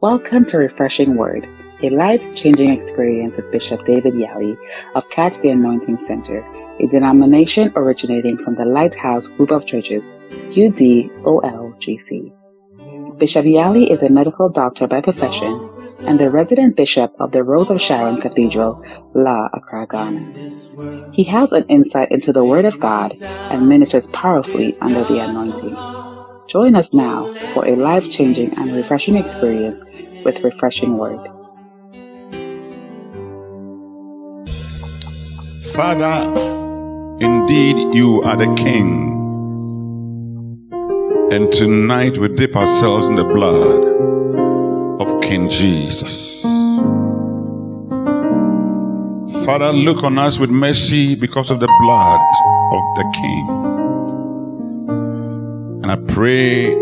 Welcome to Refreshing Word, a life-changing experience with Bishop David Yali of Catch the Anointing Center, a denomination originating from the Lighthouse Group of Churches, UDOLGC. Bishop Yali is a medical doctor by profession and the resident bishop of the Rose of Sharon Cathedral, La Accra, Ghana. He has an insight into the Word of God and ministers powerfully under the anointing. Join us now for a life changing and refreshing experience with Refreshing Word. Father, indeed you are the King. And tonight we dip ourselves in the blood of King Jesus. Father, look on us with mercy because of the blood of the King. And I pray,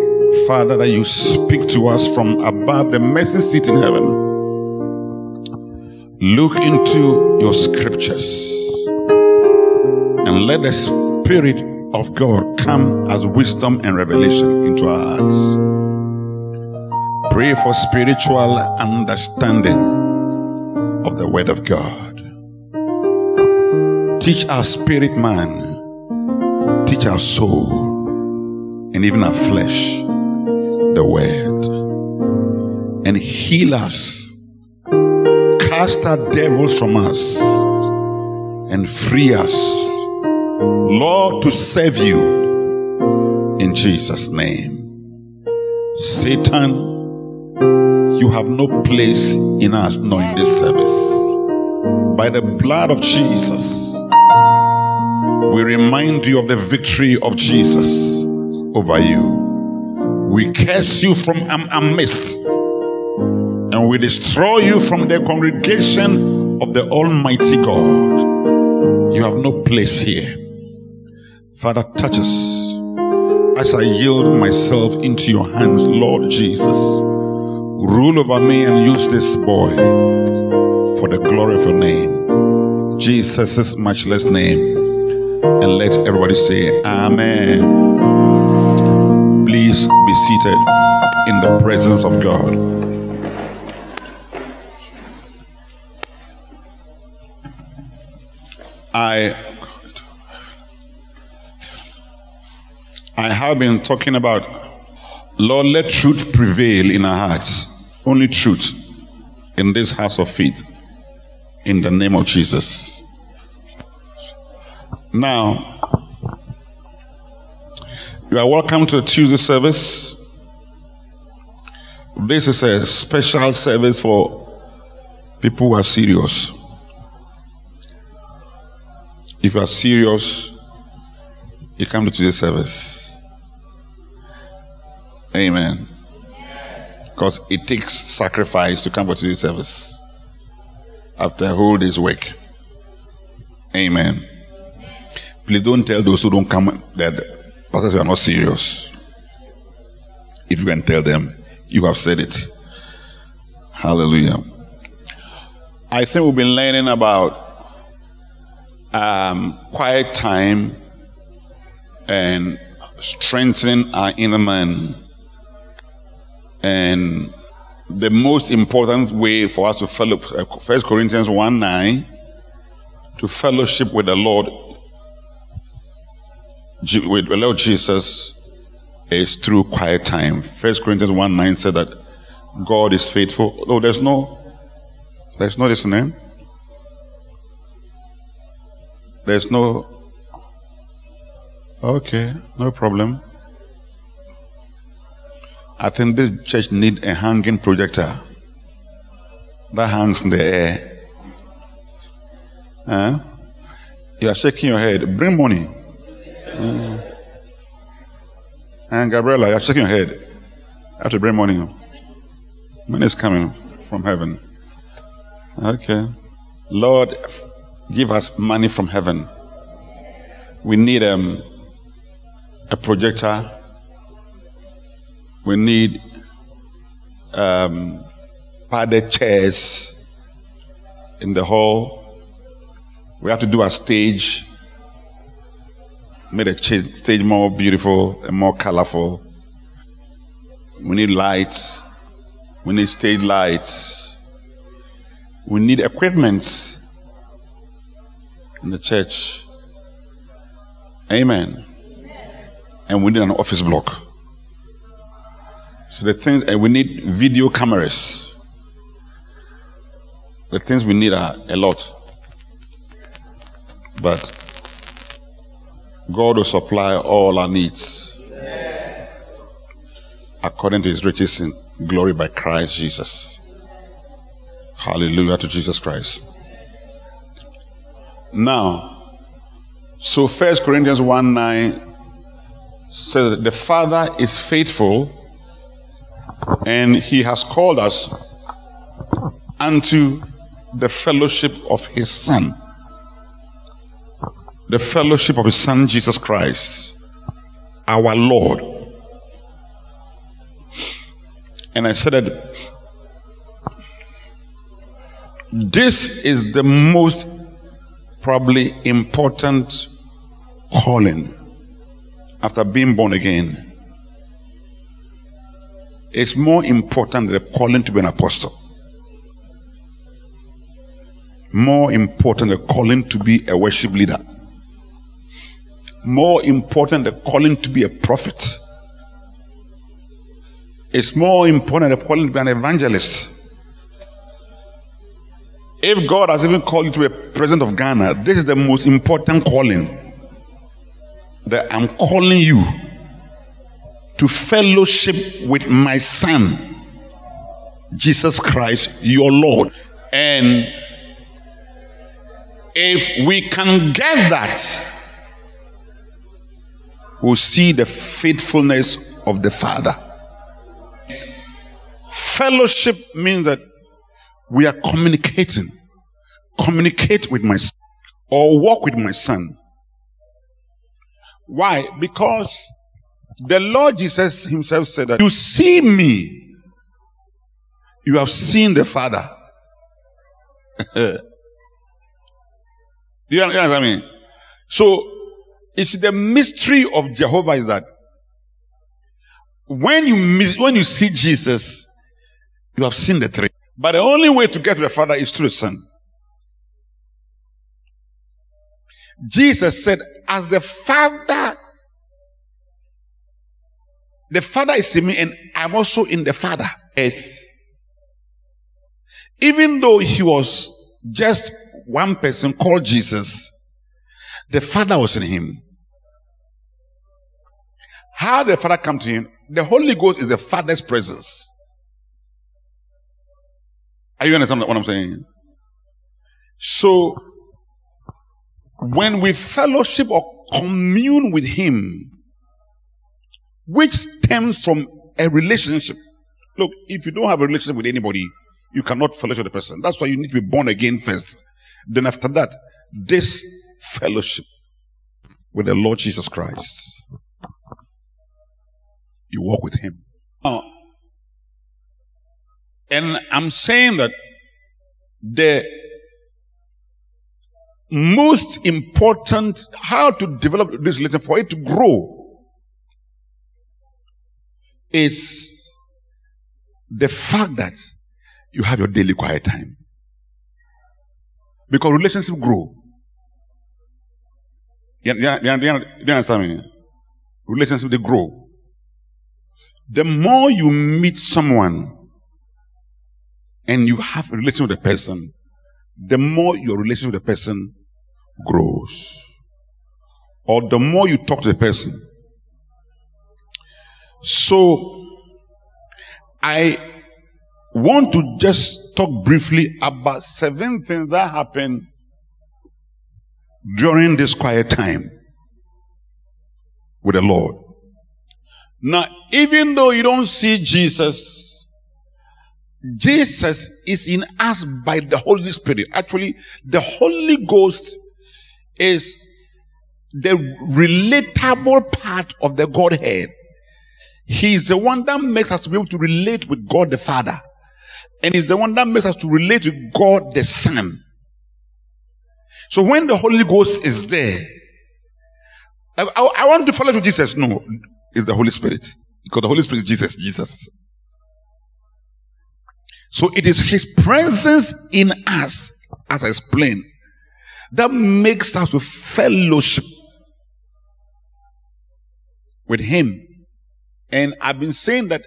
Father, that you speak to us from above the mercy seat in heaven. Look into your scriptures and let the Spirit of God come as wisdom and revelation into our hearts. Pray for spiritual understanding of the Word of God. Teach our spirit man, teach our soul and even our flesh the word. And heal us. Cast out devils from us. And free us lord to serve you. In jesus name. Satan you have no place in us nor in this service by the blood of jesus we remind you of the victory of jesus over you. We curse you from amidst and we destroy you from the congregation of the Almighty God. You have no place here. Father, touch us as I yield myself into your hands, Lord Jesus. Rule over me and use this boy for the glory of your name. Jesus' matchless name. And let everybody say, Amen please be seated in the presence of God. I I have been talking about Lord, let truth prevail in our hearts. Only truth in this house of faith. In the name of Jesus. Now, you are welcome to the Tuesday service. This is a special service for people who are serious. If you are serious, you come to today's service. Amen. Because it takes sacrifice to come to today's service after a whole day's work. Amen. Please don't tell those who don't come that Pastors, are not serious. If you can tell them, you have said it. Hallelujah. I think we've been learning about um, quiet time and strengthening our inner man. And the most important way for us to follow, uh, First Corinthians 1 9, to fellowship with the Lord with the Lord Jesus is through quiet time. First Corinthians 1 9 said that God is faithful. Oh, there's no there's no this name. Eh? There's no Okay, no problem. I think this church need a hanging projector that hangs in the air. Huh? You are shaking your head. Bring money. Mm. And Gabriela, you're shaking your head. I have to bring money. Money is coming from heaven. Okay. Lord, give us money from heaven. We need um, a projector. We need um, padded chairs in the hall. We have to do a stage make the stage more beautiful and more colorful. We need lights. We need stage lights. We need equipment in the church. Amen. And we need an office block. So the things, and we need video cameras. The things we need are a lot. But God will supply all our needs according to his riches in glory by Christ Jesus. Hallelujah to Jesus Christ. Now, so First Corinthians 1 9 says that the Father is faithful and he has called us unto the fellowship of his Son. The fellowship of his Son, Jesus Christ, our Lord. And I said that this is the most probably important calling after being born again. It's more important than the calling to be an apostle. More important the calling to be a worship leader. More important the calling to be a prophet. It's more important than the calling to be an evangelist. If God has even called you to be president of Ghana, this is the most important calling. That I'm calling you to fellowship with my son, Jesus Christ, your Lord. And if we can get that, we'll see the faithfulness of the Father. Fellowship means that we are communicating. Communicate with my son or walk with my son. Why? Because the Lord Jesus himself said that you see me, you have seen the Father. Do you understand what I mean? So it's the mystery of Jehovah is that when you miss, when you see Jesus, you have seen the three. But the only way to get to the Father is through the Son. Jesus said, as the Father, the Father is in me and I'm also in the Father. Earth. Even though he was just one person called Jesus, the Father was in him. How the Father come to him? The Holy Ghost is the Father's presence. Are you understand what I'm saying? So, when we fellowship or commune with Him, which stems from a relationship. Look, if you don't have a relationship with anybody, you cannot fellowship with the person. That's why you need to be born again first. Then after that, this fellowship with the Lord Jesus Christ. You walk with Him. And I'm saying that the most important, how to develop this relationship for it to grow is the fact that you have your daily quiet time. Because relationships grow. You, you, you, you understand me? Relationships, they grow. The more you meet someone, and you have a relation with the person, the more your relation with the person grows. Or the more you talk to the person. So, I want to just talk briefly about seven things that happened during this quiet time with the Lord. Now, even though you don't see Jesus, Jesus is in us by the Holy Spirit. Actually, the Holy Ghost is the relatable part of the Godhead. He is the one that makes us to be able to relate with God the Father. And he's the one that makes us to relate with God the Son. So when the Holy Ghost is there, I, I, I want to follow to Jesus. No, it's the Holy Spirit. Because the Holy Spirit is Jesus. Jesus. So it is His presence in us, as I explained, that makes us to fellowship with Him. And I've been saying that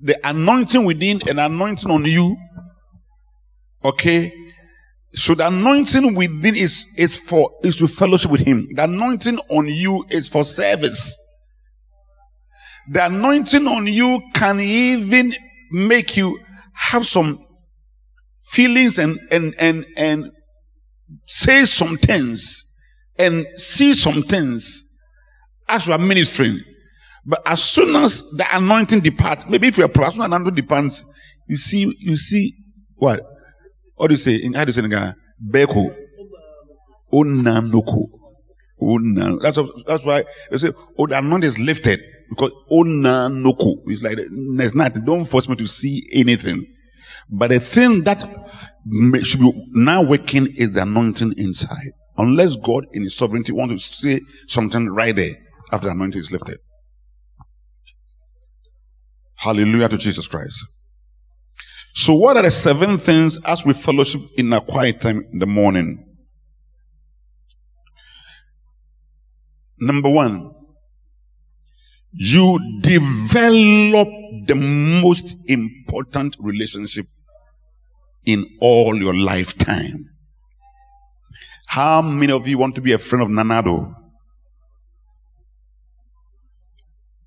the anointing within and anointing on you, okay, so the anointing within is, is for, is to fellowship with Him. The anointing on you is for service. The anointing on you can even make you have some feelings and, and, and, and say some things and see some things as you are ministering. But as soon as the anointing departs, maybe if you're a person anointing departs, you see, you see what? What do you say? In how do you say in Ghana? Beko. Onanoko. Onan. That's, that's why they say, oh, the anointing is lifted. Because onanoko. It's like, there's nothing. Don't force me to see anything. But the thing that should be now working is the anointing inside. Unless God in his sovereignty wants to say something right there after the anointing is lifted. Hallelujah to Jesus Christ. So what are the seven things as we fellowship in a quiet time in the morning? Number one, you develop the most important relationship in all your lifetime. How many of you want to be a friend of Nana Addo?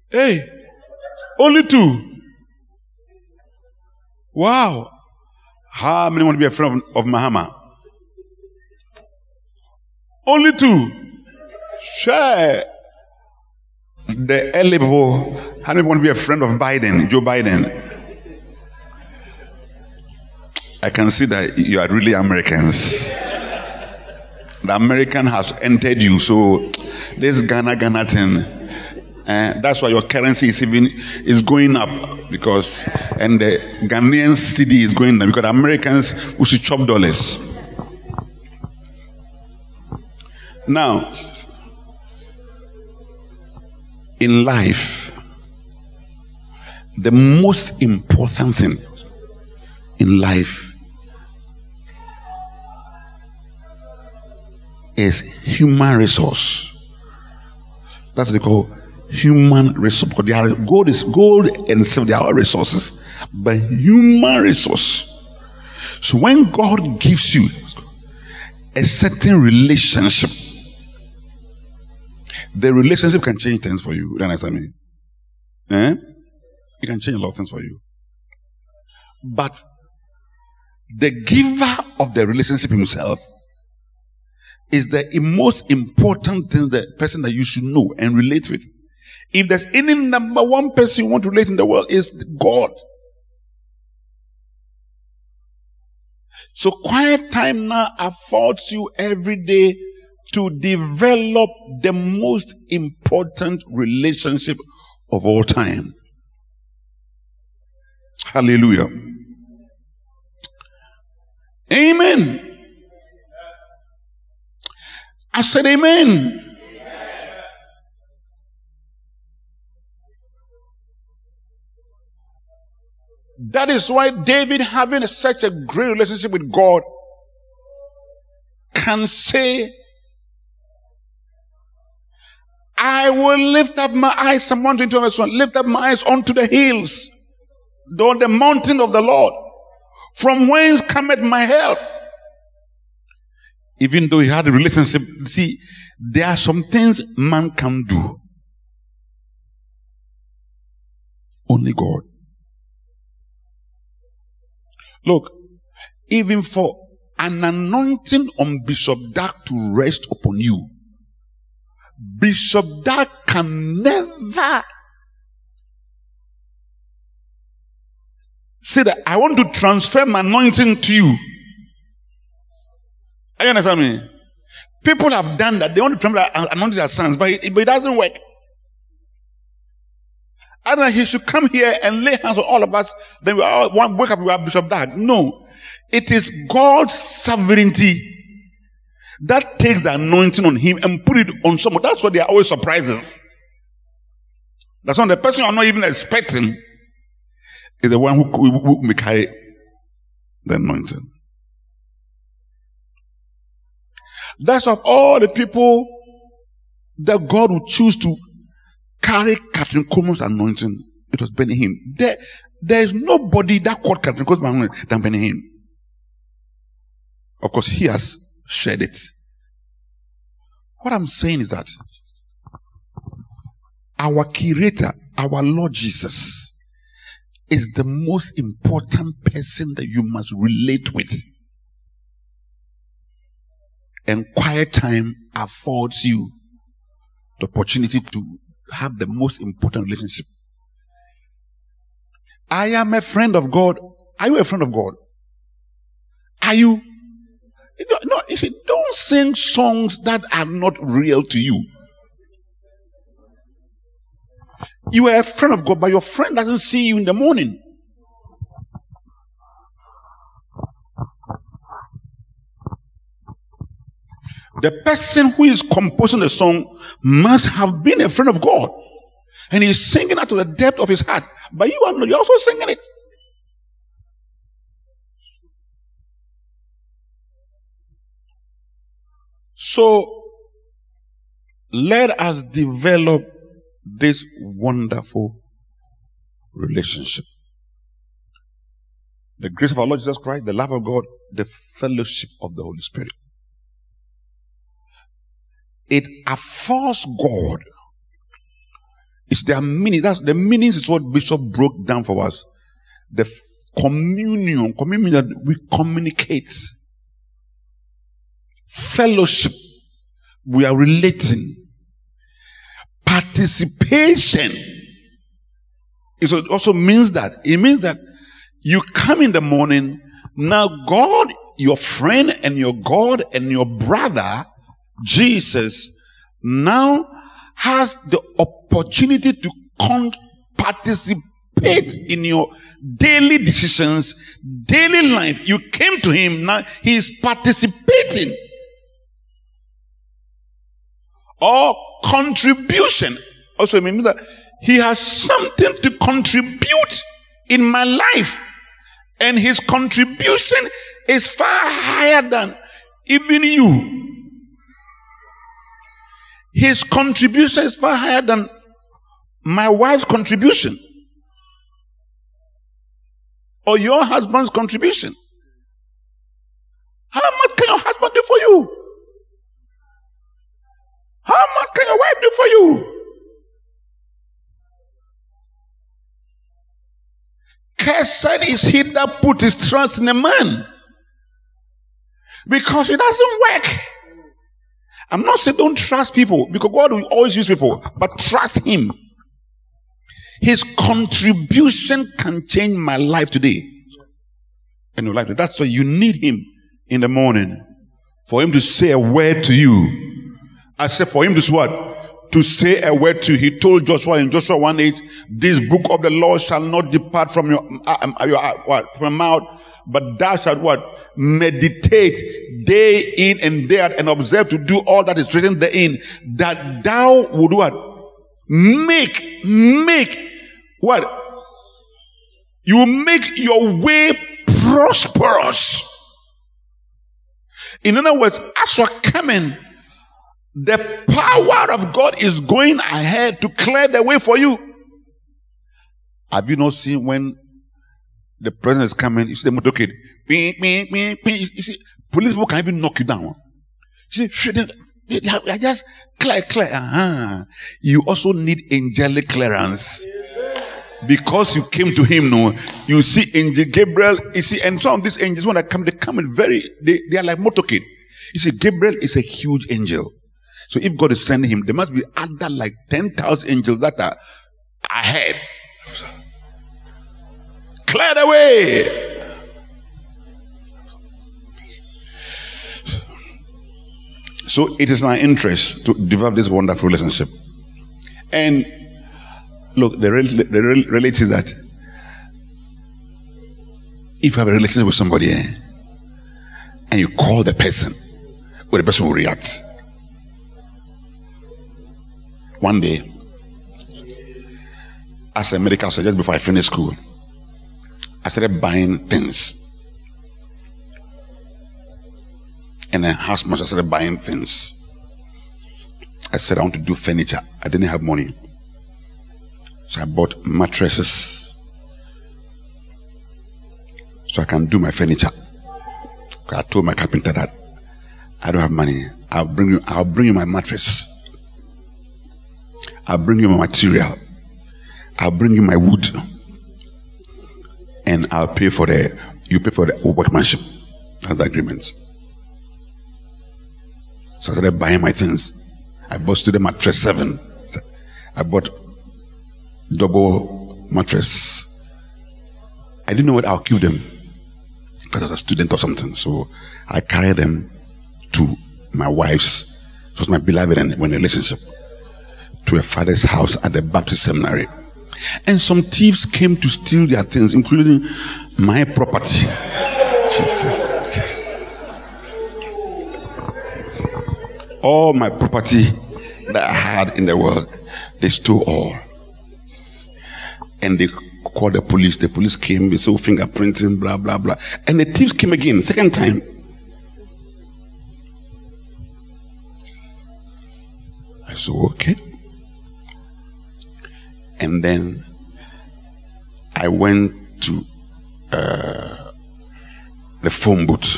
Hey, only two. Wow. How many want to be a friend of, of Mahama? Only two. Share. The early people, how many want to be a friend of Biden, Joe Biden? I can see that you are really Americans. The American has entered you, so this Ghana Ghana thing. Uh, that's why your currency is even is going up because and the Ghanaian cedi is going up because Americans we should chop dollars. Now, in life, the most important thing in life is human resource. That's what they call human resource. Are, gold is gold and silver, they are resources. But human resource. So when God gives you a certain relationship, the relationship can change things for you. You understand me? Eh? It can change a lot of things for you. But the giver of the relationship himself is the most important thing, the person that you should know and relate with. If there's any number one person you want to relate in the world, is God. So quiet time now affords you every day to develop the most important relationship of all time. Hallelujah. Amen. I said, Amen. That is why David, having such a great relationship with God, can say, I will lift up my eyes, Psalm 122 verse 1, lift up my eyes unto the hills, though the mountain of the Lord, from whence cometh my help? Even though he had a relationship, see, there are some things man can do. Only God. Look, even for an anointing on Bishop Dag to rest upon you, Bishop Dag can never say that I want to transfer my anointing to you. Are you understand me? People have done that. They want to transfer anointing their sons, but it, but it doesn't work. Either he should come here and lay hands on all of us, then we all one wake up, we are Bishop Dag. No. It is God's sovereignty that takes the anointing on him and put it on someone. That's why they are always surprises. That's why the person you're not even expecting is the one who, who, who may carry the anointing. That's of all the people that God would choose to carry Kathryn Kuhlman's anointing. It was Benny Hinn. There, there is nobody that called Kathryn Kuhlman's anointing than Benny Hinn. Of course, he has shared it. What I'm saying is that our curator, our Lord Jesus, is the most important person that you must relate with. And quiet time affords you the opportunity to have the most important relationship. I am a friend of God. Are you a friend of God? Are you? No, if you don't sing songs that are not real to you. You are a friend of God, but your friend doesn't see you in the morning. The person who is composing the song must have been a friend of God. And he's singing out to the depth of his heart. But you are not, you're also singing it. So let us develop this wonderful relationship. The grace of our Lord Jesus Christ, the love of God, the fellowship of the Holy Spirit. It affords God. It's their meaning. That's the meanings is what Bishop broke down for us. The f- communion, communion that we communicate. Fellowship. We are relating participation. It also means that it means that you come in the morning. Now, God, your friend and your God and your brother, Jesus, now has the opportunity to con- participate in your daily decisions, daily life. You came to him, now he is participating or contribution. Also, means that he has something to contribute in my life. And his contribution is far higher than even you. His contribution is far higher than my wife's contribution or your husband's contribution. How much can your husband do for you? How much can your wife do for you? Cursed is he that put his trust in a man. Because it doesn't work. I'm not saying don't trust people because God will always use people, but trust Him. His contribution can change my life today. And your life. That's why you need Him in the morning for Him to say a word to you I said for him this word to say a word to you. He told Joshua in Joshua 1 8, this book of the law shall not depart from your, uh, um, uh, your uh, what, from your mouth, but thou shalt what? Meditate day in and day out and observe to do all that is written therein, that thou would what? Make, make what? You make your way prosperous. In other words, as you're coming, the power of God is going ahead to clear the way for you. Have you not seen when the president is coming? You see the motorcade. Bing, bing, bing, bing. You see, police people can even knock you down. You see, they, they just clear, clear. Uh-huh. You also need angelic clearance. Because you came to him, no, you see angel Gabriel, you see, and some of these angels, when they come, they come in very, they, they are like motorcade. You see, Gabriel is a huge angel. So if God is sending him, there must be other like 10,000 angels that are ahead. Clear the way. So it is my interest to develop this wonderful relationship. And look, the, the reality is that if you have a relationship with somebody eh, and you call the person, or the person will react. One day, as a medical student, just before I finished school, I started buying things. And then house I started buying things. I said I want to do furniture. I didn't have money. So I bought mattresses. So I can do my furniture. I told my carpenter that I don't have money. I'll bring you, I'll bring you my mattress. I'll bring you my material. I'll bring you my wood. And I'll pay for the you pay for the workmanship. That's the agreement. So I started buying my things. I bought student mattress seven. I bought double mattress. I didn't know what I'll keep them because I was a student or something. So I carried them to my wife's, it was my beloved and when relationship, to a father's house at the Baptist seminary. And some thieves came to steal their things, including my property. Jesus. All my property that I had in the world, they stole all. And they called the police. The police came, they saw fingerprinting, blah, blah, blah. And the thieves came again, second time. I said, okay. And then I went to uh, the phone booth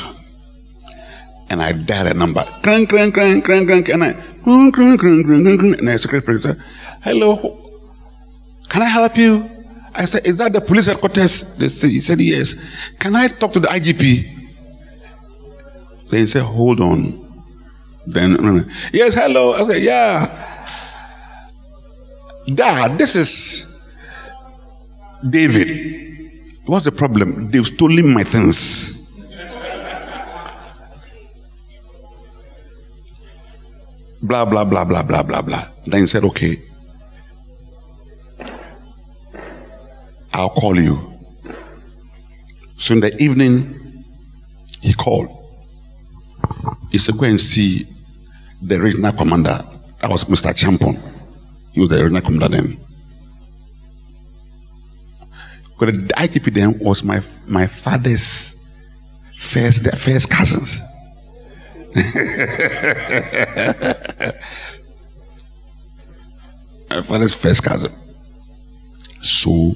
and I dialed a number. Crank, crank, crank, crank, crank. And I, crank, crank, crank, crank, crank. And I said, hello, can I help you? I said, is that the police headquarters? They he said, yes. Can I talk to the IGP? Then he said, hold on. Then, yes, hello. I said, yeah. Dad, this is David. What's the problem? They've stolen my things. blah, blah, blah, blah, blah, blah, blah. Then he said, okay. I'll call you. So in the evening, he called. He said, Go and see the regional commander. That was Mr. Champon. He was the regional commander then. Because the IGP then was my my father's first their first cousins. my father's first cousin. So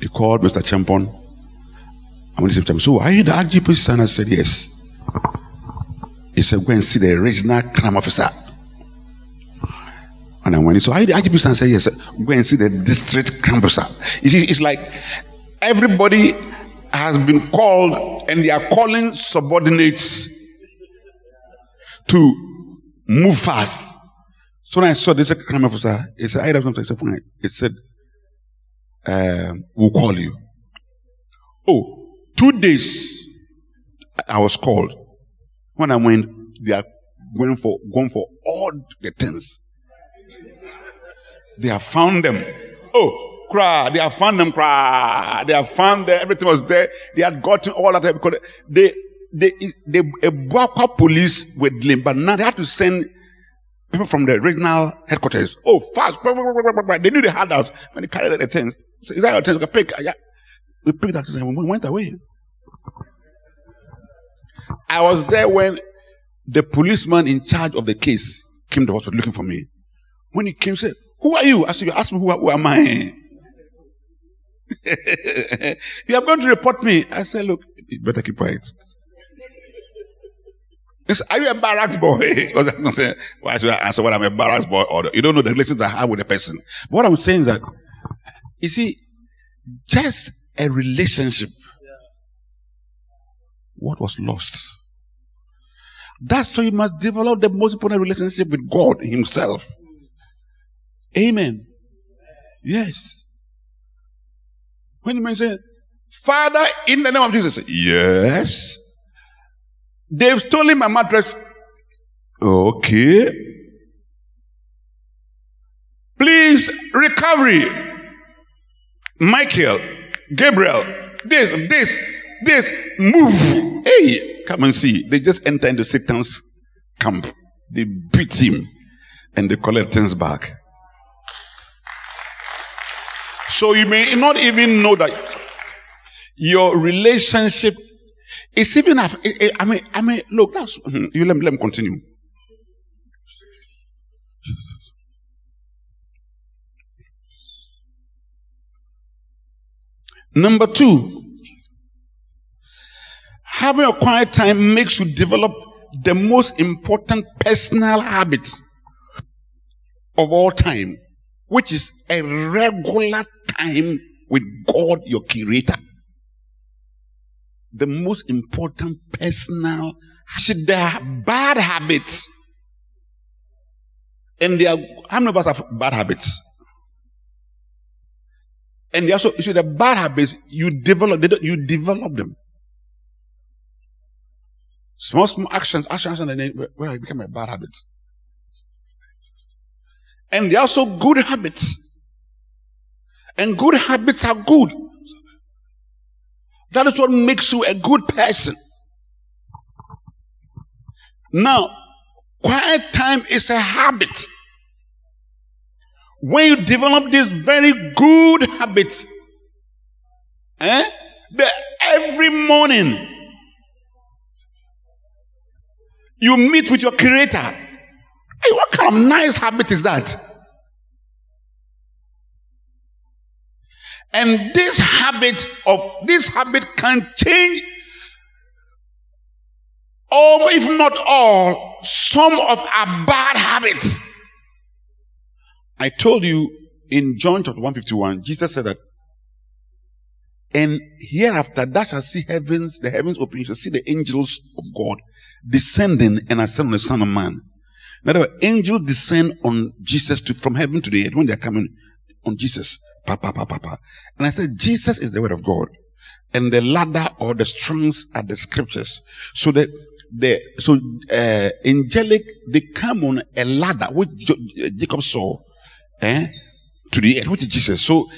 he called Mr. Champon. I went to him, so are you the IGP son? I said, yes. He said, go and see the regional crime officer. And I went, so you the? I said, yes. Go and see the district. You see, it's like everybody has been called and they are calling subordinates to move fast. So when I saw this crime officer, he said, I have something. I said, fine. He said, um, we'll call you. Oh, two days I was called. When I went, they are going for going for all the things. They have found them. Oh, cry! They have found them. Cry! They have found them. Everything was there. They had gotten all that because they they they a Buakwa police were delayed, but now they had to send people from the regional headquarters. Oh, fast! They knew they had us when they carried the things. So, is that your things? Pick. Yeah. We picked that and we went away. I was there when the policeman in charge of the case came to the hospital looking for me. When he came, said, Who are you? I said, You asked me, Who, who am I? you are going to report me. I said, Look, you better keep quiet. Said, Are you a barracks boy? Why should I answer what I'm a barracks boy? Or you don't know the relationship I have with the person. But what I'm saying is that, you see, just a relationship. What was lost? That's why you must develop the most important relationship with God Himself. Amen. Yes. When you may say, Father, in the name of Jesus, yes. They've stolen my mattress. Okay. Please, recovery. Michael, Gabriel, this, this, this, move. Hey, come and see. They just enter into Satan's camp. They beat him and they collect things back. So you may not even know that your relationship is even. I mean, I mean, look. That's hmm, you. Let me, let me continue. Number two, having a quiet time makes you develop the most important personal habit of all time, which is a regular time with God, your creator. The most important personal, see, there are bad habits. And there are, how many of us have bad habits? And they also, you see, the bad habits, you develop, They don't you develop them. Small, small actions, actions, and then where it become a bad habit. And they are also good habits. And good habits are good. That is what makes you a good person. Now, quiet time is a habit. When you develop this very good habit, eh, that every morning you meet with your creator. Hey, what kind of nice habit is that? And this habit of this habit can change, or if not all, some of our bad habits. I told you in John chapter 151, Jesus said that, and hereafter that shall see heavens, the heavens open, you shall see the angels of God descending and ascend on the Son of Man. In other words, angels descend on Jesus to, from heaven to the earth when they are coming on Jesus. Papa, papa, papa. And I said, Jesus is the word of God. And the ladder or the strings are the scriptures. So that the so uh, angelic they come on a ladder which Jacob saw eh, to the earth, which is Jesus. So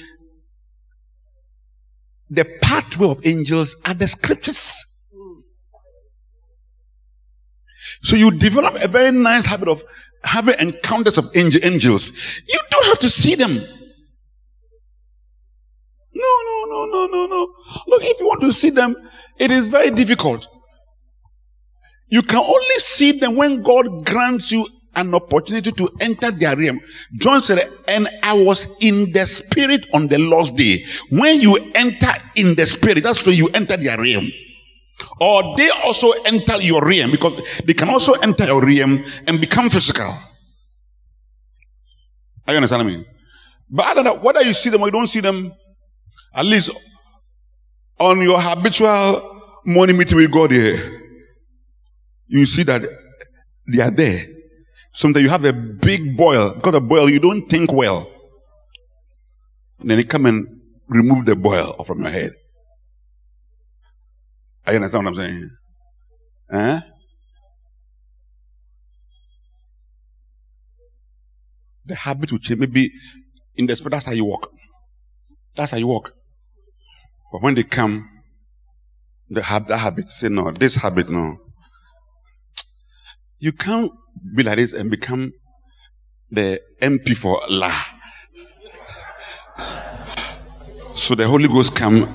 the pathway of angels are the scriptures. So you develop a very nice habit of having encounters of angel, angels. You don't have to see them. No, no, no, no, no, no. Look, if you want to see them, it is very difficult. You can only see them when God grants you an opportunity to enter their realm. John said, and I was in the spirit on the last day. When you enter in the spirit, that's when you enter their realm. Or they also enter your realm because they can also enter your realm and become physical. Are you understand me? But I don't know whether you see them or you don't see them, at least on your habitual morning meeting with God here, you see that they are there. Sometimes you have a big boil. Because of boil, you don't think well. then they come and remove the boil from your head. I understand what I'm saying? Huh? The habit will change. Maybe in the spirit, that's how you walk. That's how you walk. But when they come, the hab- that habit, say no, this habit, no. You can't be like this and become the MP for La. So the Holy Ghost come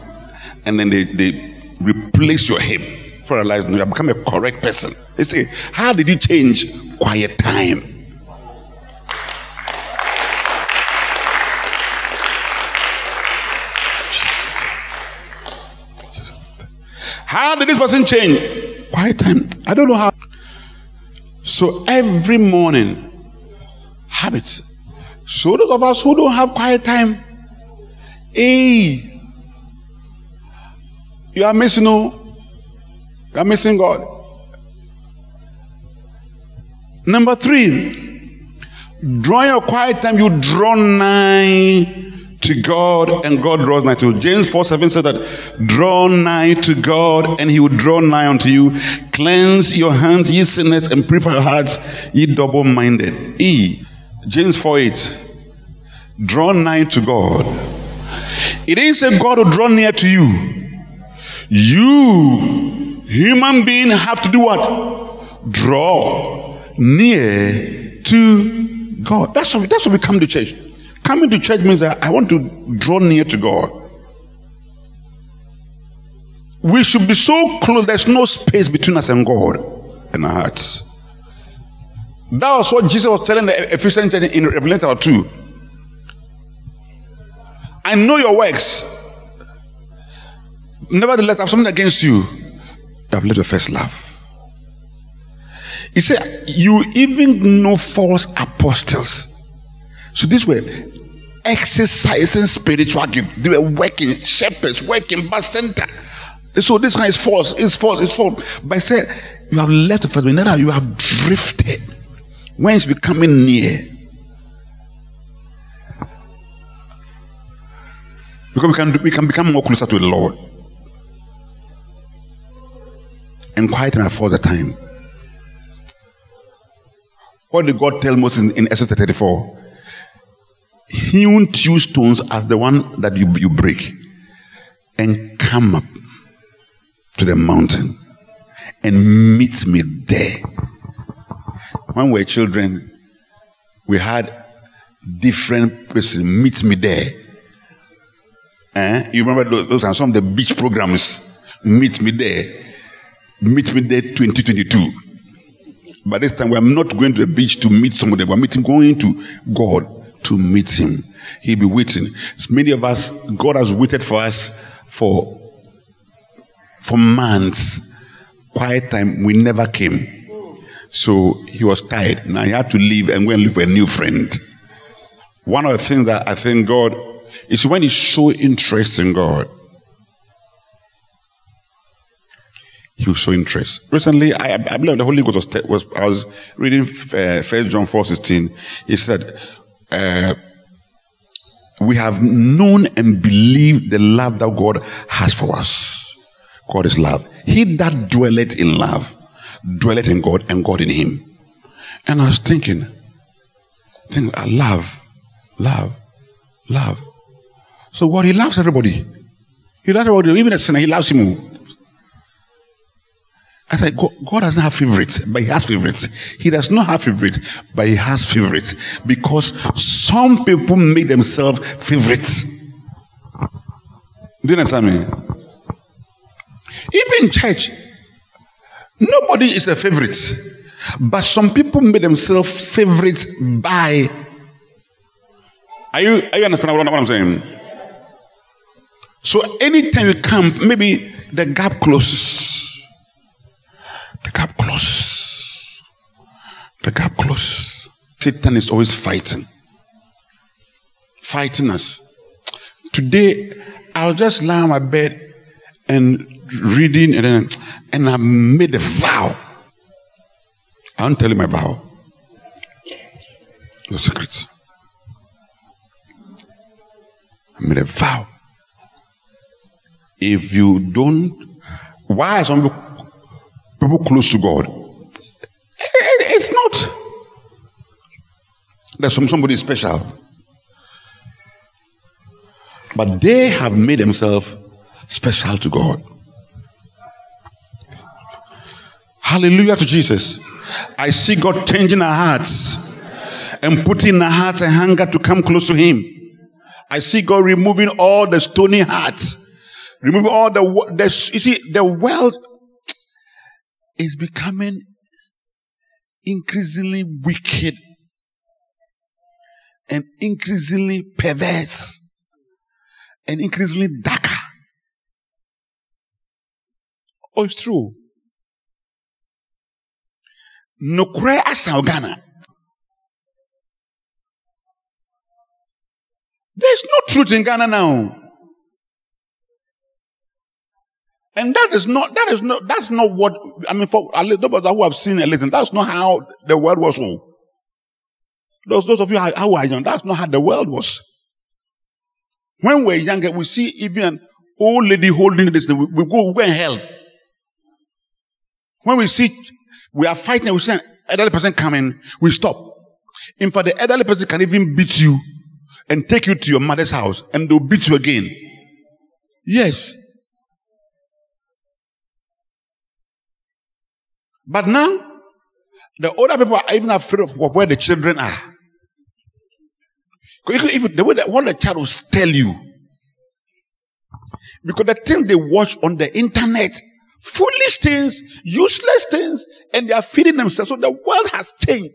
and then they, they replace your hip for a life. You have become a correct person. You see, how did you change? Quiet time. How did this person change? Quiet time. I don't know how. So every morning, habits. So those of us who don't have quiet time, hey, you are missing, no. You are missing God. Number three, draw your quiet time, you draw nigh to God and God draws nigh to you. James 4 7 said that draw nigh to God and he will draw nigh unto you. Cleanse your hands, ye sinners, and purify your hearts, ye double minded. E. James 4 8. Draw nigh to God. It is a God who draw near to you. You, human being, have to do what? Draw near to God. That's what, that's why we come to church. Coming to church means that I want to draw near to God. We should be so close, there's no space between us and God in our hearts. That was what Jesus was telling the Ephesian church in Revelation 2. I know your works. Nevertheless, I have something against you. You have left your first love. He said, You even know false apostles. So this way, exercising spiritual gift. They were working, shepherds, working, bus center. So this one is false, it's false, it's false. But I said, You have left the first one. Now you have drifted. When it's becoming near. Because we can, we can become more closer to the Lord. And quiet and the time. What did God tell Moses in Exodus 34? Hewn two stones as the one that you, you break and come up to the mountain and meet me there. When we were children, we had different persons meet me there. Eh? You remember those, those are some of the beach programs. Meet me there. Meet me there 2022. But this time we are not going to the beach to meet somebody. We're meeting, going to God to meet Him. He'll be waiting. So many of us, God has waited for us for for months. Quiet time, we never came. So he was tired. Now he had to leave and go and live with a new friend. One of the things that I think God is when you show interest in God, he will show interest. Recently, I, I believe the Holy Ghost was, was I was reading uh, First John four sixteen. He said, uh, "We have known and believed the love that God has for us. God is love. He that dwelleth in love, dwelleth in God, and God in him." And I was thinking, thinking, uh, love, love, love. So God, He loves everybody. He loves everybody, even a sinner. He loves him. I said, God, God doesn't have favorites, but He has favorites. He does not have favorites, but He has favorites because some people make themselves favorites. Do you understand me? Even in church, nobody is a favorite, but some people make themselves favorites by. Are you, are you understand what I'm saying? So anytime you come, maybe the gap closes. The gap closes. The gap closes. Satan is always fighting. Fighting us. Today, I was just lying on my bed and reading, and, then, and I made a vow. I won't tell you my vow. The secrets. I made a vow. If you don't, why some people people close to God. It's not. There's some somebody special. But they have made themselves special to God. Hallelujah to Jesus. I see God changing our hearts and putting in our hearts a hunger to come close to Him. I see God removing all the stony hearts, removing all the, the you see, the world is becoming increasingly wicked and increasingly perverse and increasingly darker. Oh, it's true. Asaw Ghana. There's no truth in Ghana now. And that is not, that is not, that's not what, I mean, for those who have seen a little, that's not how the world was. Those, those of you who are young, that's not how the world was. When we're younger, we see even an old lady holding this, we, we go, we go and help. When we see, we are fighting, we see an elderly person coming, we stop. In fact, the elderly person can even beat you and take you to your mother's house and they'll beat you again. Yes. But now, The older people are even afraid of, of where the children are. If, if the way that, what the child will tell you, because the things they watch on the internet, foolish things, useless things, and they are feeding themselves. So the world has changed.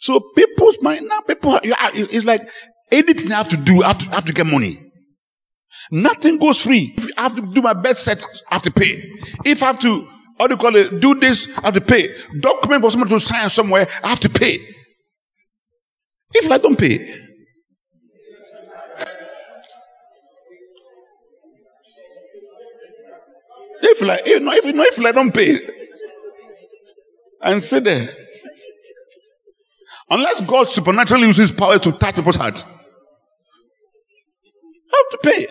So people's mind now, people, it's like anything I have to do, I have to, I have to get money. Nothing goes free. If I have to do my best set, I have to pay. If I have to, how do you call it, do this, I have to pay. Document for someone to sign somewhere, I have to pay. If I don't pay, if like, if, know, if like don't pay, and sit there, unless God supernaturally uses power to touch people's hearts, I have to pay.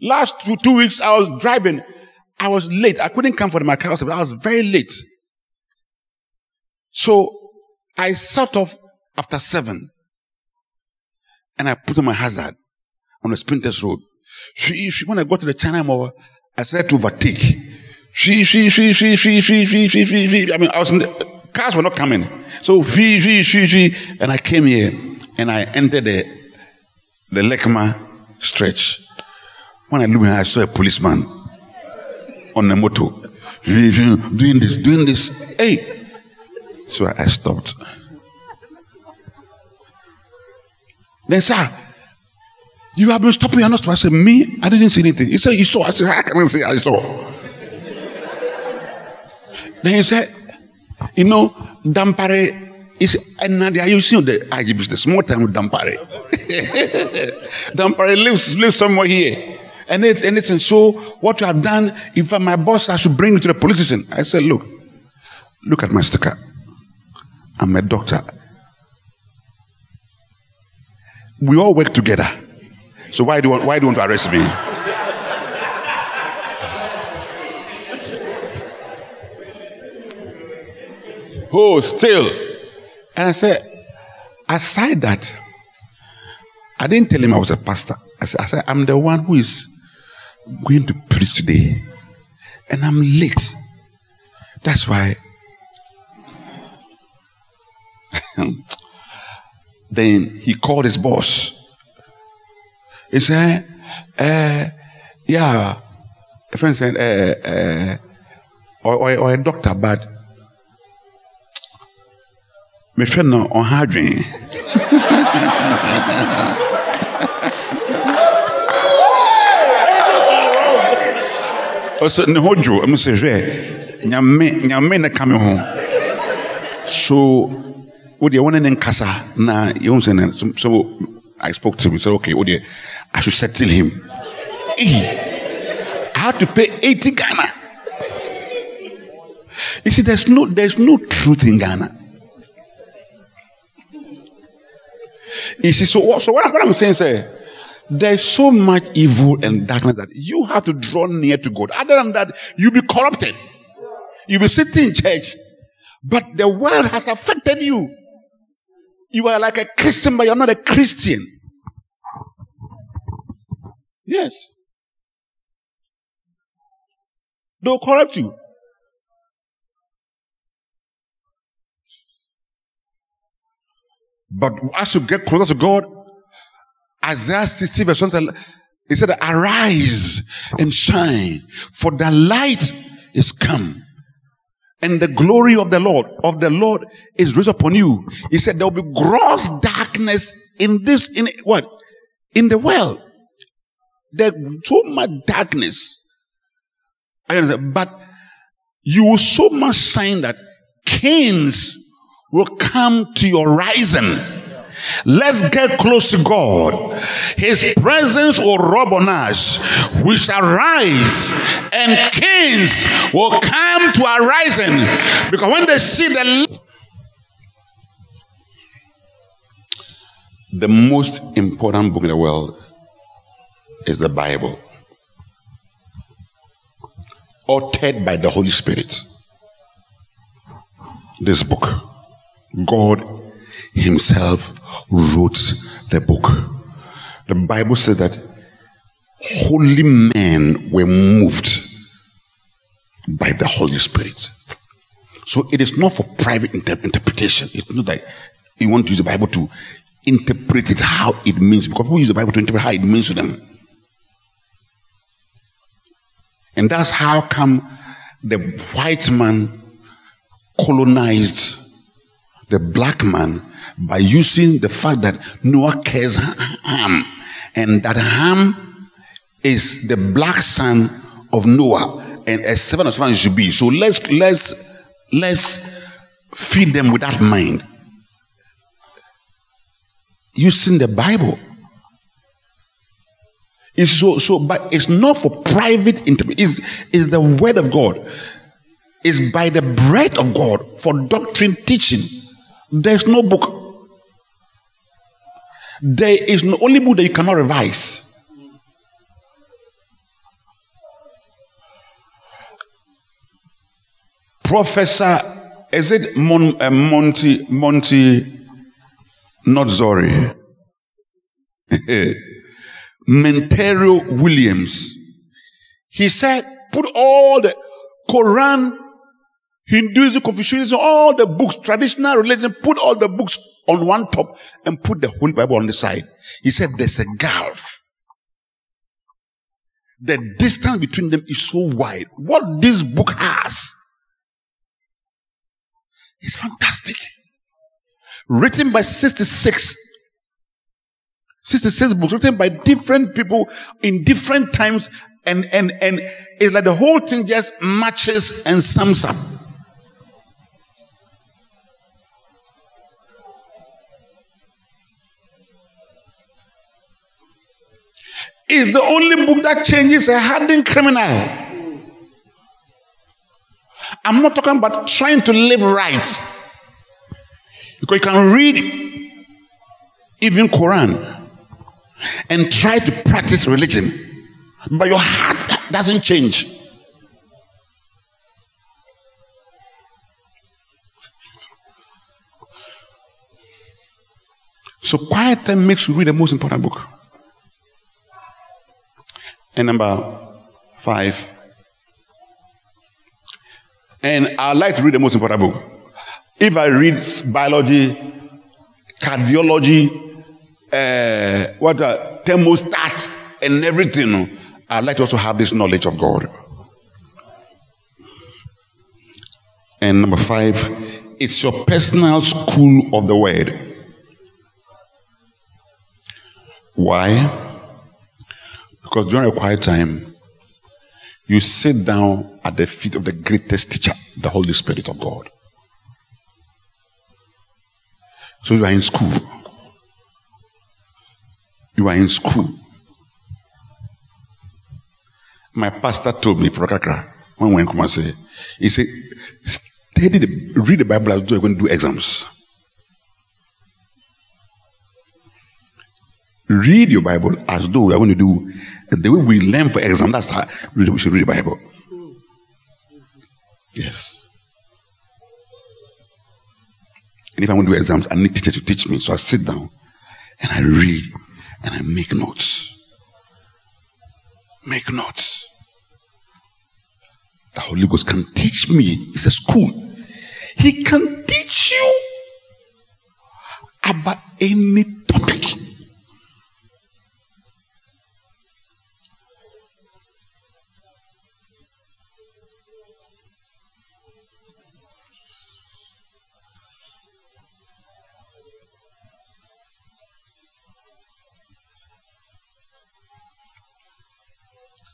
Last two, two weeks, I was driving. I was late. I couldn't come for my car. I was very late. So I set off after seven and I put on my hazard on the Spintex Road. She, she, when I got to the China Mall, I started to overtake. She, she, she, she, she, she, she, she, she, she. I mean, I was in the, cars were not coming. So she, she, she, she, and I came here and I entered the the Lekma stretch. When I looked, I saw a policeman on a motor doing this, doing this. Hey! So I stopped. Then, sir, you have been stopping, you're not said, Me? I didn't see anything. He said, You saw. I said, How can I say I saw? then he said, You know, Dampare is and now they are using the IGBs, the small time with Dampare. Dampare lives, lives somewhere here and anything. So what you have done, if I'm my boss, I should bring you to the police station. I said, look, look at my sticker. I'm a doctor. We all work together. So why do you want, why do you want to arrest me? oh, still. And I said, aside that, I didn't tell him I was a pastor. I said, I said I'm the one who is going to preach today and I'm late. That's why. then he called his boss. He said, uh, Yeah, a friend said, uh, uh, or, or, or, a doctor, but my friend on hard ɔsɛ ne ho dwo. Ɛmu sɛ hwɛ nyame nyame ne ka ho. So wo deɛ wɔne ne nkasa na yɛhu sɛ ne so I spoke to him. He said okay wo deɛ I should settle him. Hey, I had to pay 80 Ghana. You see there's no there's no truth in Ghana. You see so so what, what I'm saying is there's so much evil and darkness that you have to draw near to God. Other than that, you'll be corrupted. You'll be sitting in church, but the world has affected you. You are like a Christian, but you're not a Christian. Yes. They'll corrupt you. But as you get closer to God, Isaiah 60 verse 1 he said, Arise and shine, for the light is come. And the glory of the Lord, of the Lord is risen upon you. He said, There will be gross darkness in this, in what? In the world. There's so much darkness. But you will so much shine that kings will come to your rising. Let's get close to God. His presence will rub on us. We shall rise, and kings will come to our rising. Because when they see the the most important book in the world is the Bible, authored by the Holy Spirit. This book, God Himself wrote the book. The Bible said that holy men were moved by the Holy Spirit. So it is not for private inter- interpretation. It's not that you want to use the Bible to interpret it how it means because people use the Bible to interpret how it means to them. And that's how come the white man colonized the black man by using the fact that Noah cares Ham and that Ham is the black son of Noah and a seven of seven should be. So let's let's let's feed them with that mind. Using the Bible. It's so so, but it's not for private interpretation. It's, it's the word of God. It's by the breath of God for doctrine teaching. There's no book. There is the only book that you cannot revise. Professor, is it Mon, uh, Monty, Monty, not Zori? Monteiro Williams. He said, put all the Quran, Hinduism, Confucianism, all the books, traditional religion, put all the books on one top and put the whole Bible on the side. He said, there's a gulf. The distance between them is so wide. What this book has is fantastic. Written by 66 66 books written by different people in different times and and and it's like the whole thing just matches and sums up is the only book that changes a hardened criminal i'm not talking about trying to live right because you can read even quran and try to practice religion, but your heart doesn't change. So quiet time makes you read the most important book. And number five. And I like to read the most important book. If I read biology, cardiology, uh, what a thermostat and everything. I'd like to also have this knowledge of God. And number five, it's your personal school of the word. Why? Because during a quiet time, you sit down at the feet of the greatest teacher, the Holy Spirit of God. So you are in school. You are in school. My pastor told me, Prokakra, when we come and say, he said, study the, read the Bible as though you're going to do exams. Read your Bible as though you're going to do the way we learn for exam. That's how we should read the Bible. Yes. And if I want to do exams, I need teachers to teach me. So I sit down and I read and I make notes. Make notes. The Holy Ghost can teach me. It's a school. He can teach you about any topic.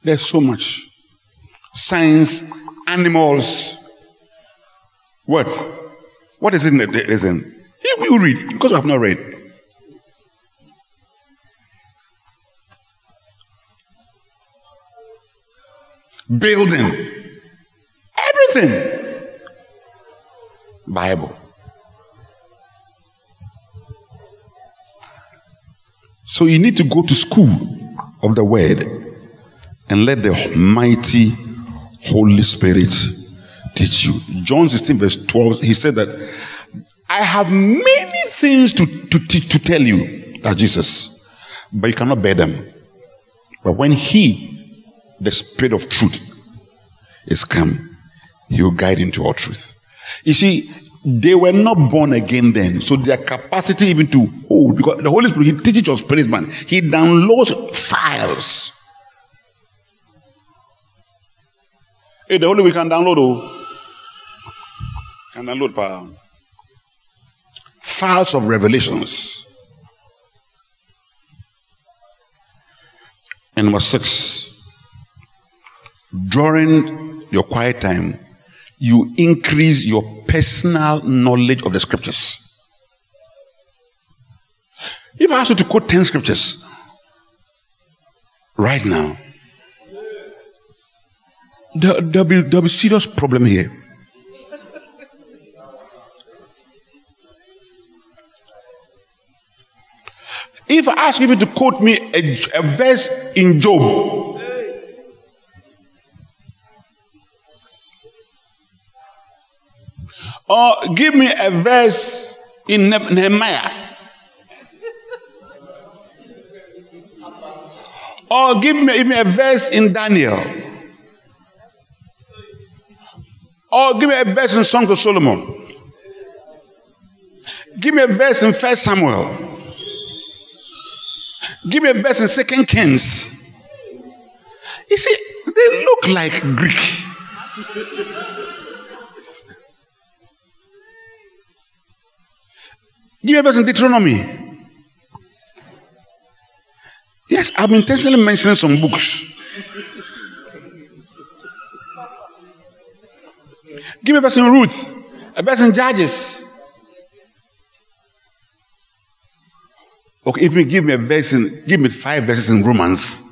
There's so much. Science, animals. What? What is it that isn't? You will read because you have not read. Building. Everything. Bible. So you need to go to school of the word and let the mighty Holy Spirit teach you. John 16, verse 12, he said that I have many things to, to, to tell you, that Jesus, but you cannot bear them. But when He, the Spirit of truth, is come, He will guide into all truth. You see, they were not born again then, so their capacity even to hold, because the Holy Spirit, He teaches your spirit man, He downloads files. Hey, the Holy we can download, oh, can download power. Files of revelations. And number six, during your quiet time, you increase your personal knowledge of the scriptures. If I ask you to quote 10 scriptures right now, there, there'll, be, there'll be serious problem here. If I ask you to quote me a, a verse in Job, Or give me a verse in Nehemiah. Or give me even a verse in Daniel. Or give me a verse in Song of Solomon. Give me a verse in First Samuel. Give me a verse in Second Kings. You see, they look like Greek. Give me a verse in Deuteronomy. Yes, I'm intentionally mentioning some books. Give me a verse in Ruth, a verse in Judges. Okay, if you give me a verse in, give me five verses in Romans.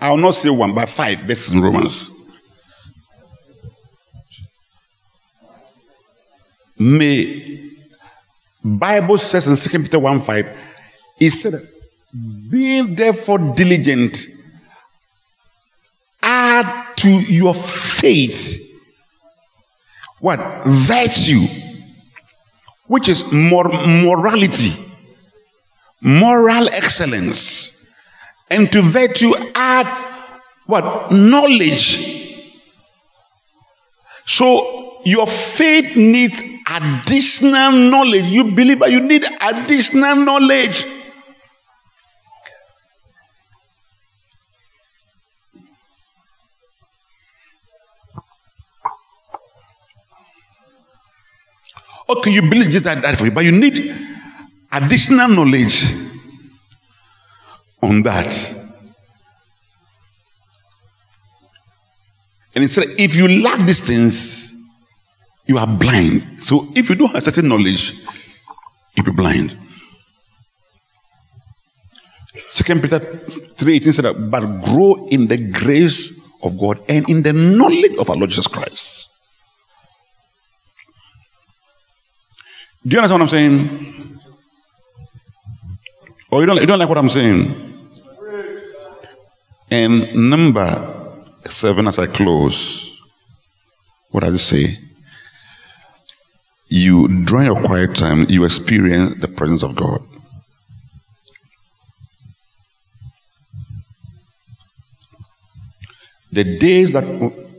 I will not say one, but five verses in Romans. May Bible says in 2 Peter 1 5, it said, being therefore diligent, add to your faith what? Virtue, which is mor- morality, moral excellence. And to virtue add what? Knowledge. So your faith needs additional knowledge. You believe, but you need additional knowledge. Okay, you believe that, that for you, but you need additional knowledge on that. And instead, if you lack these things, you are blind. So if you don't have certain knowledge, you'll be blind. Second Peter 3:18 said but grow in the grace of God and in the knowledge of our Lord Jesus Christ. Do you understand what I'm saying? Or you don't, you don't like what I'm saying? And number seven as I close, what does it say? you, during your quiet time, you experience the presence of God. The days that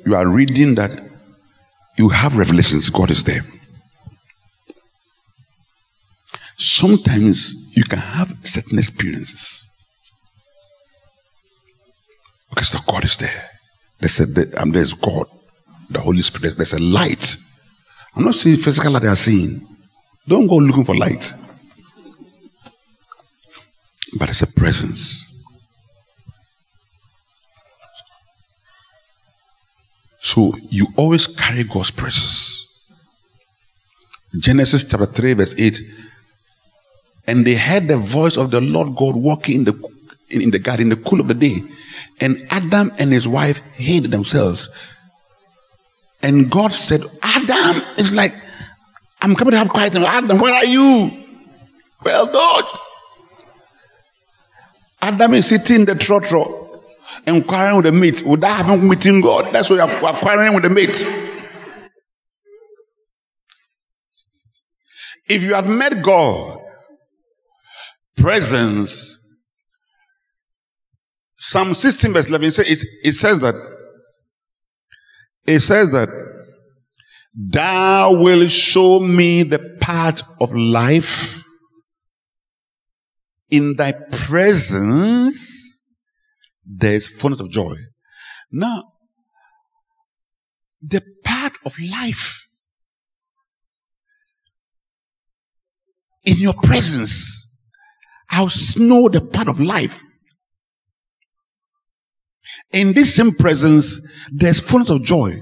you are reading that you have revelations, God is there. Sometimes you can have certain experiences. because the God is there. There's, a, um, there's God, the Holy Spirit. There's a light I'm not saying physical light are seeing. Don't go looking for light. But it's a presence. So you always carry God's presence. Genesis chapter 3, verse 8. And they heard the voice of the Lord God walking in the in, the garden in the cool of the day. And Adam and his wife hid themselves and God said, Adam, it's like, I'm coming to have quiet time. Adam, where are you? Well, God. Adam is sitting in the trotro, inquiring with the mate. I have meeting God? That's why you're acquiring with the mate. If you had met God, presence, Psalm 16 verse 11, it says that it says that Thou will show me the path of life. In thy presence, there is fullness of joy. Now, the path of life in your presence, I'll know the path of life. In this same presence, there's fullness of joy.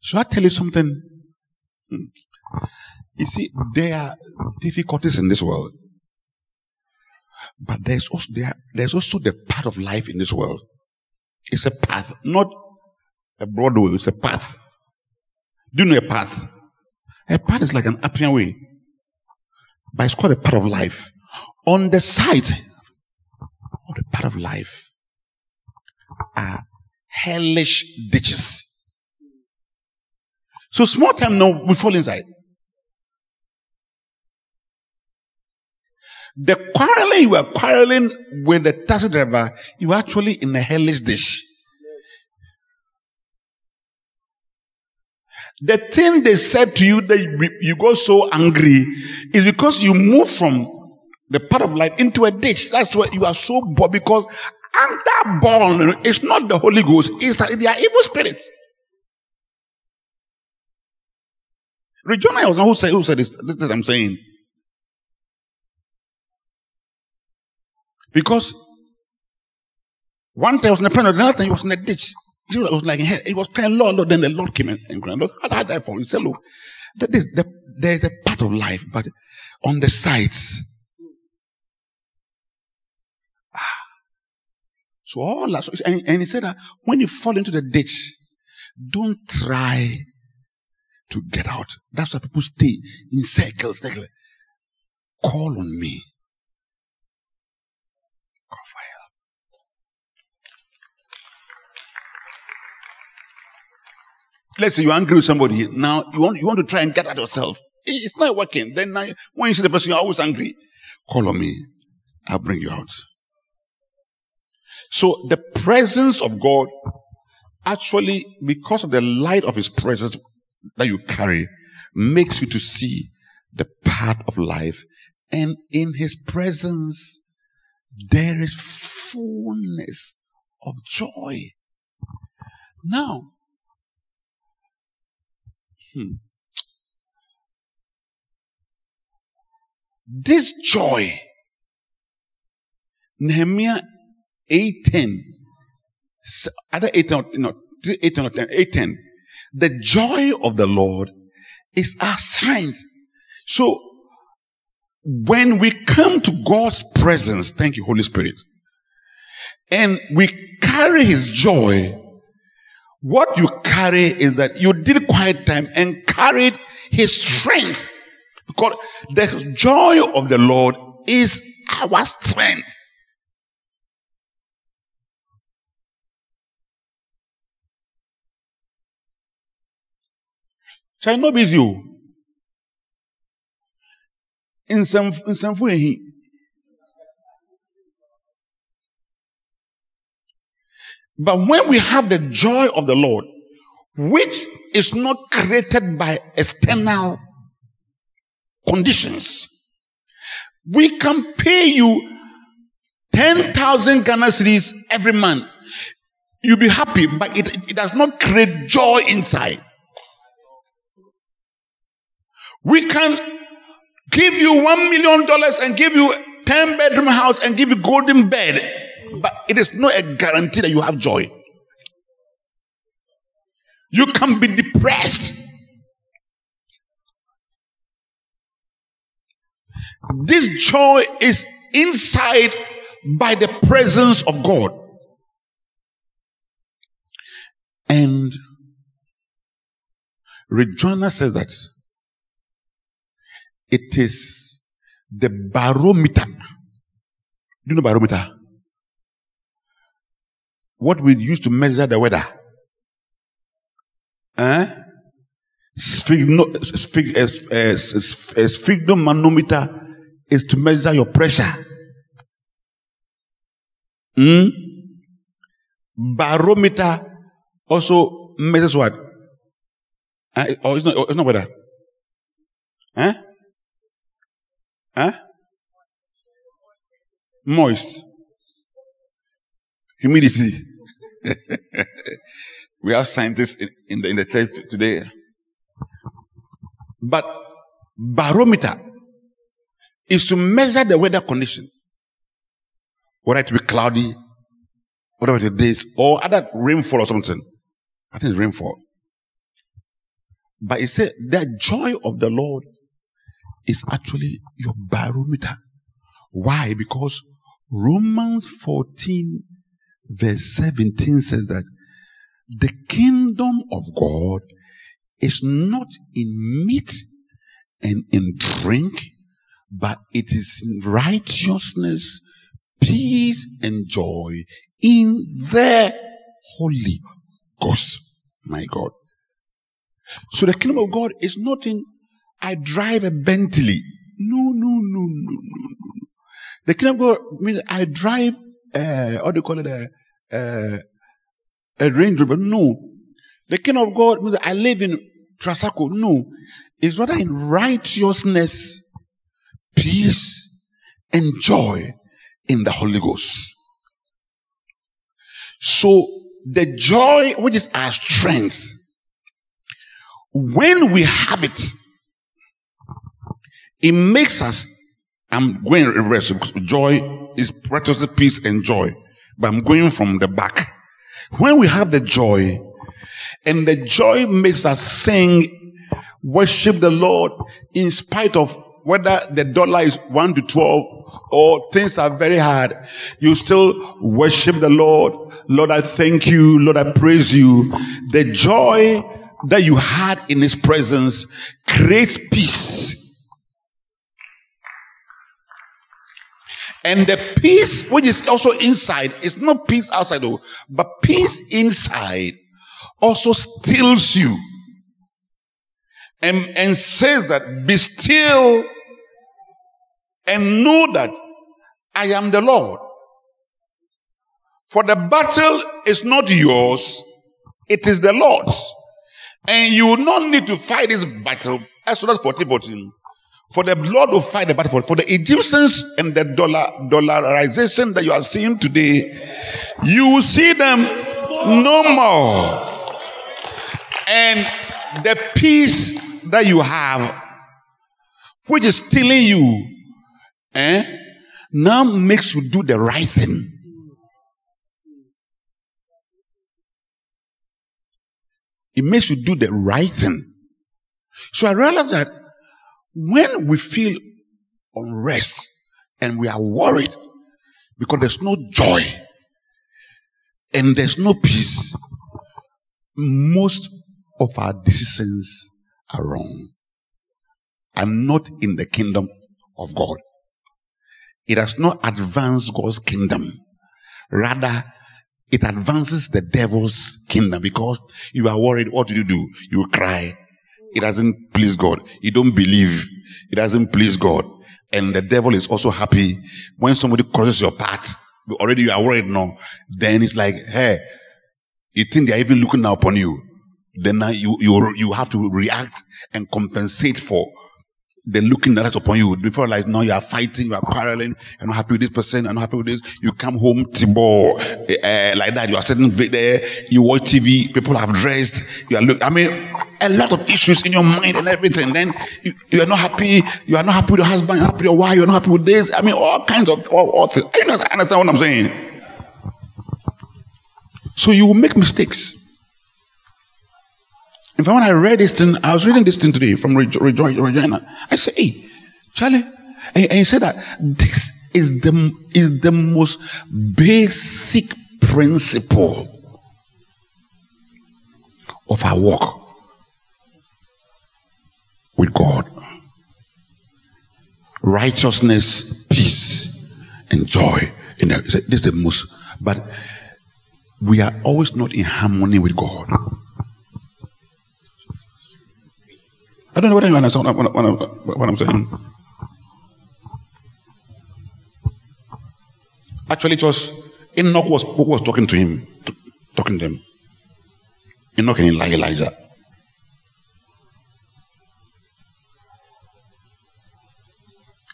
Shall I tell you something? Hmm. You see, there are difficulties in this world. But there's also, there, there's also the path of life in this world. It's a path, not a broad way, it's a path. Do you know a path? A path is like an Appian way, but it's called a part of life. On the side of the part of life are hellish ditches. So small time now, we fall inside. The quarreling you were quarreling with the taxi driver, you were actually in a hellish dish. The thing they said to you that you got so angry is because you move from the part of life into a ditch. That's why you are so bored because and that born is not the Holy Ghost, it's they are evil spirits. Regina was not who said, who said this. This is what I'm saying. Because one time I was in the pen, another time he was in the ditch. He was like, "Hey, he was praying, Lord, Lord. Then the Lord came in and cried, Lord, how did I fall? He said, Look, there's, there's a part of life, but on the sides. Ah. So all that, and, and he said that when you fall into the ditch, don't try to get out. That's why people stay in circles. Call on me. Let's say you're angry with somebody. Now you want, you want to try and get at yourself. It's not working. Then now, when you see the person, you're always angry. Call on me. I'll bring you out. So the presence of God actually, because of the light of his presence, that you carry makes you to see the path of life. And in his presence, there is fullness of joy. Now, hmm, this joy, Nehemiah 8.10, either 8 or, no, 8 or 10, 8.10, the joy of the Lord is our strength. So when we come to God's presence, thank you, Holy Spirit, and we carry his joy, what you carry is that you did quiet time and carried his strength. Because the joy of the Lord is our strength. kyɛ no busy o nsɛmfo ehi but when we have the joy of the lord which is not created by external conditions we can pay you 10,000 Ghana cedis every month. You'll be happy, but it, it does not create joy inside. We can give you one million dollars and give you 10 bedroom house and give you golden bed, but it is not a guarantee that you have joy. You can be depressed. This joy is inside by the presence of God. And Rick Joyner says that it is the barometer. Do you know barometer? What we use to measure the weather. Eh? Sphygmomanometer is to measure your pressure. Hmm? Barometer also measures what? Uh, oh, it's not, oh, it's not weather. Huh? Huh? Moist. Humidity. we have scientists in, in, the, in the church today. But barometer is to measure the weather condition. Whether it be cloudy, whatever it is, or other rainfall or something. I think it's rainfall. But it said the joy of the Lord is actually your barometer. Why? Because Romans 14 verse 17 says that the kingdom of God is not in meat and in drink, but it is in righteousness, peace, and joy in the Holy Ghost. My God. So the kingdom of God is not in I drive a Bentley. No, no, no, no, no, no. The kingdom of God means I drive uh, what do you call it a uh, a Range Rover. No. The kingdom of God means I live in Trasacco. No. It's rather in righteousness, peace, and joy in the Holy Ghost. So the joy which is our strength, when we have it, it makes us, I'm going to reverse. Joy is righteousness, peace, and joy. But I'm going from the back. When we have the joy, and the joy makes us sing, worship the Lord in spite of whether the dollar is 1 to 12 or things are very hard, you still worship the Lord. Lord, I thank you. Lord, I praise you. The joy that you had in his presence creates peace. And the peace which is also inside is not peace outside though, but peace inside also stills you and, and says that be still and know that I am the Lord. For the battle is not yours, it is the Lord's. And you will not need to fight this battle. Exodus 14 14. For the Lord will fight the battle for, for the Egyptians and the dollar dollarization that you are seeing today, you will see them no more. And the peace that you have, which is stealing you, eh, now makes you do the right thing. It makes you do the right thing. So I realize that when we feel unrest and we are worried because there's no joy and there's no peace, most of our decisions are wrong and not in the kingdom of God. It has not advanced God's kingdom. Rather, it advances the devil's kingdom because you are worried. What do you do? You cry. It doesn't please God. You don't believe. It doesn't please God. And the devil is also happy when somebody crosses your path. Already you are worried now. Then it's like, hey, you think they're even looking now upon you. Then now you, you, you have to react and compensate for the looking that upon you. Before like now you are fighting, you are quarreling, you're not happy with this person, you're not happy with this. You come home, Timbo, uh, like that. You are sitting there, you watch TV, people have dressed, you are look. I mean, a lot of issues in your mind and everything. Then you, you, are not happy. You are not happy with your husband. You're not happy with your wife. You're not happy with this. I mean, all kinds of all, all things. I understand what I'm saying. So you will make mistakes. In fact, when I read this thing, I was reading this thing today from Rick Joyner. I said, hey, Charlie, and, and he said that this is the, is the most basic principle of our walk with God. Righteousness, peace, and joy. Know, this is the most, but we are always not in harmony with God. I don't know whether you understand what, what, what, what I'm saying. Actually, it was Enoch was, who was talking to him, to, talking to them. Enoch and Elijah.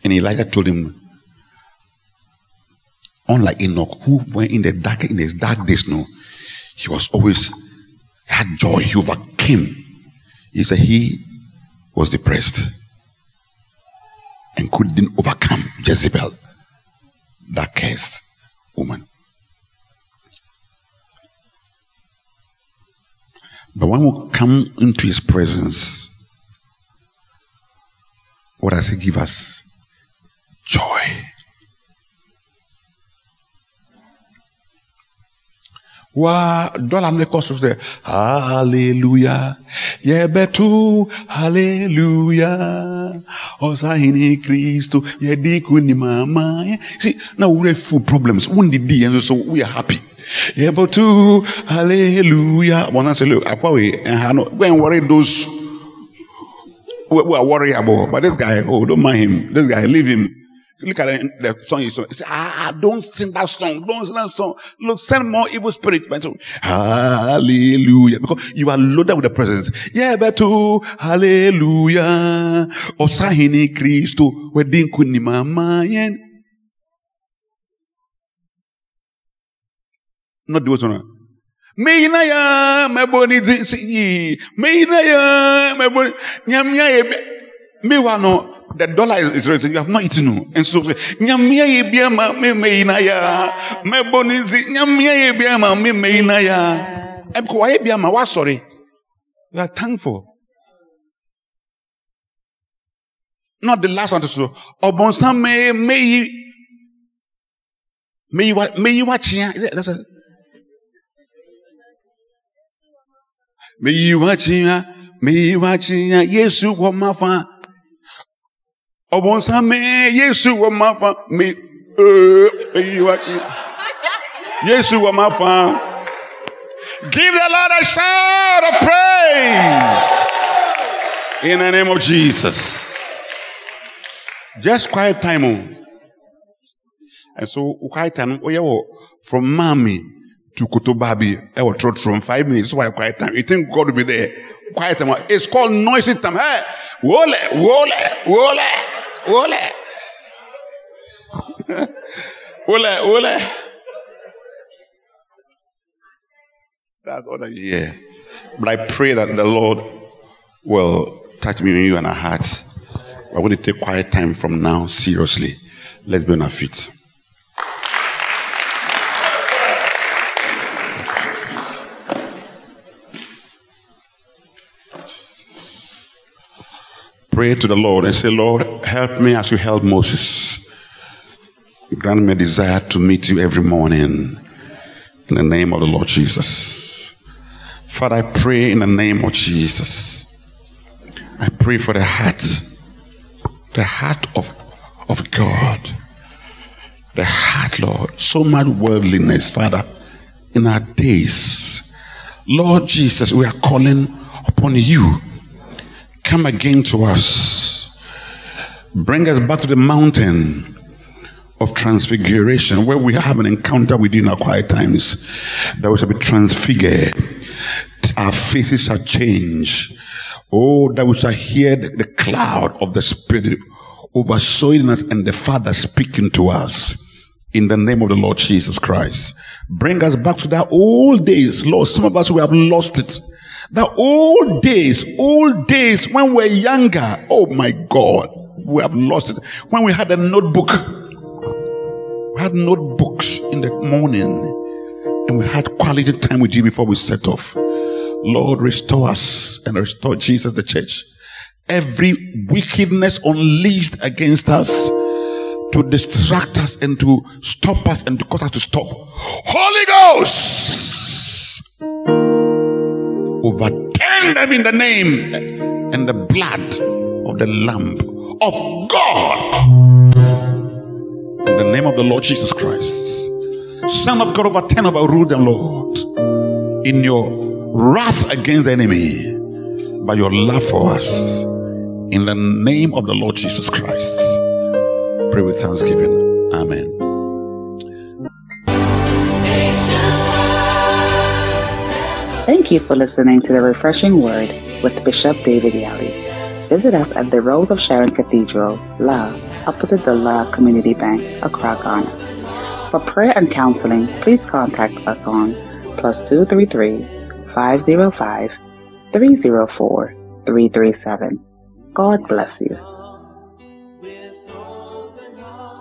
And Elijah told him, unlike Enoch, who went in the dark in his dark days, no, he was always had joy. He overcame. He said he was depressed and couldn't overcome Jezebel, that cursed woman. But when we come into his presence, what does he give us? Joy. Wa dɔla ne kɔ so sɛ hallelujah yɛbɛto hallelujah ɔsahene kristo yɛde ko nimama see na wura full problems. Wondidi yɛn so we are happy. Yɛbɛto hallelujah. Wɔn sɛ look akwa wei ɛha no go and worry those who are worryable but this guy oh don't mind him. This guy leave him Look at the song you sing. Say, ah, don't sing that song. Don't sing that song. Look, send more evil spirit. Hallelujah. Because you are loaded with the presence. Yeah, but betu. Hallelujah. Osahini Kristo. Wedin kunimama yen. Not the one. Meina ya meboni zi Meina ya meboni nyamya ye mewa no the dollar is, is raising. You have not eaten. And so, nyamia ye biama me meina ya. Me bonizi nyamia ye biama me meina ya. Ebko wa ye biama wa sorry. You are thankful. Not the last one to so. Obonsa me me me you me you watch ya. That's a me you watch ya. Me you watch ya. Yesu kwa mafa. Ọbọnsá mi yéésù wọ máa fa mi èyí wá sí yéésù wọ máa fa. Give the Lord a shout of praise in the name of Jesus. Just quiet time. Oh. And so, quiet time, oh, yeah, from mommy to Kotobabi, I will throw from five minutes. Why quiet time? You think God will be there? Quiet time. It's called noisy time. Hey, wole, wole, wole. Ole. ole, ole. That's all that you hear. But I pray that the Lord will touch me and you and our hearts. We're going to take quiet time from now, seriously. Let's be on our feet. Pray to the Lord and say, Lord, help me as you helped Moses. Grant me a desire to meet you every morning in the name of the Lord Jesus. Father, I pray in the name of Jesus. I pray for the heart, the heart of, of God, the heart, Lord. So much worldliness, Father, in our days. Lord Jesus, we are calling upon you come again to us. Bring us back to the mountain of transfiguration where we have an encounter within our quiet times that we shall be transfigured. Our faces shall change. Oh, that we shall hear the, cloud of the Spirit overshadowing us and the Father speaking to us in the name of the Lord Jesus Christ. Bring us back to that old days. Lord, some of us we have lost it. The old days, old days when we are younger, oh my God, we have lost it. When we had a notebook, we had notebooks in the morning and we had quality time with you before we set off. Lord, restore us and restore Jesus, the church. Every wickedness unleashed against us to distract us and to stop us and to cause us to stop. Holy Ghost! Overturn them in the name and the blood of the Lamb of God. In the name of the Lord Jesus Christ. Son of God, overturn, overrule them, Lord. In your wrath against the enemy, by your love for us. In the name of the Lord Jesus Christ. Pray with thanksgiving. Amen. Thank you for listening to the Refreshing Word with Bishop David Yali. Visit us at the Rose of Sharon Cathedral, La, opposite the La Community Bank, Accra, Ghana. For prayer and counseling, please contact us on plus 233 505 304 337. God bless you.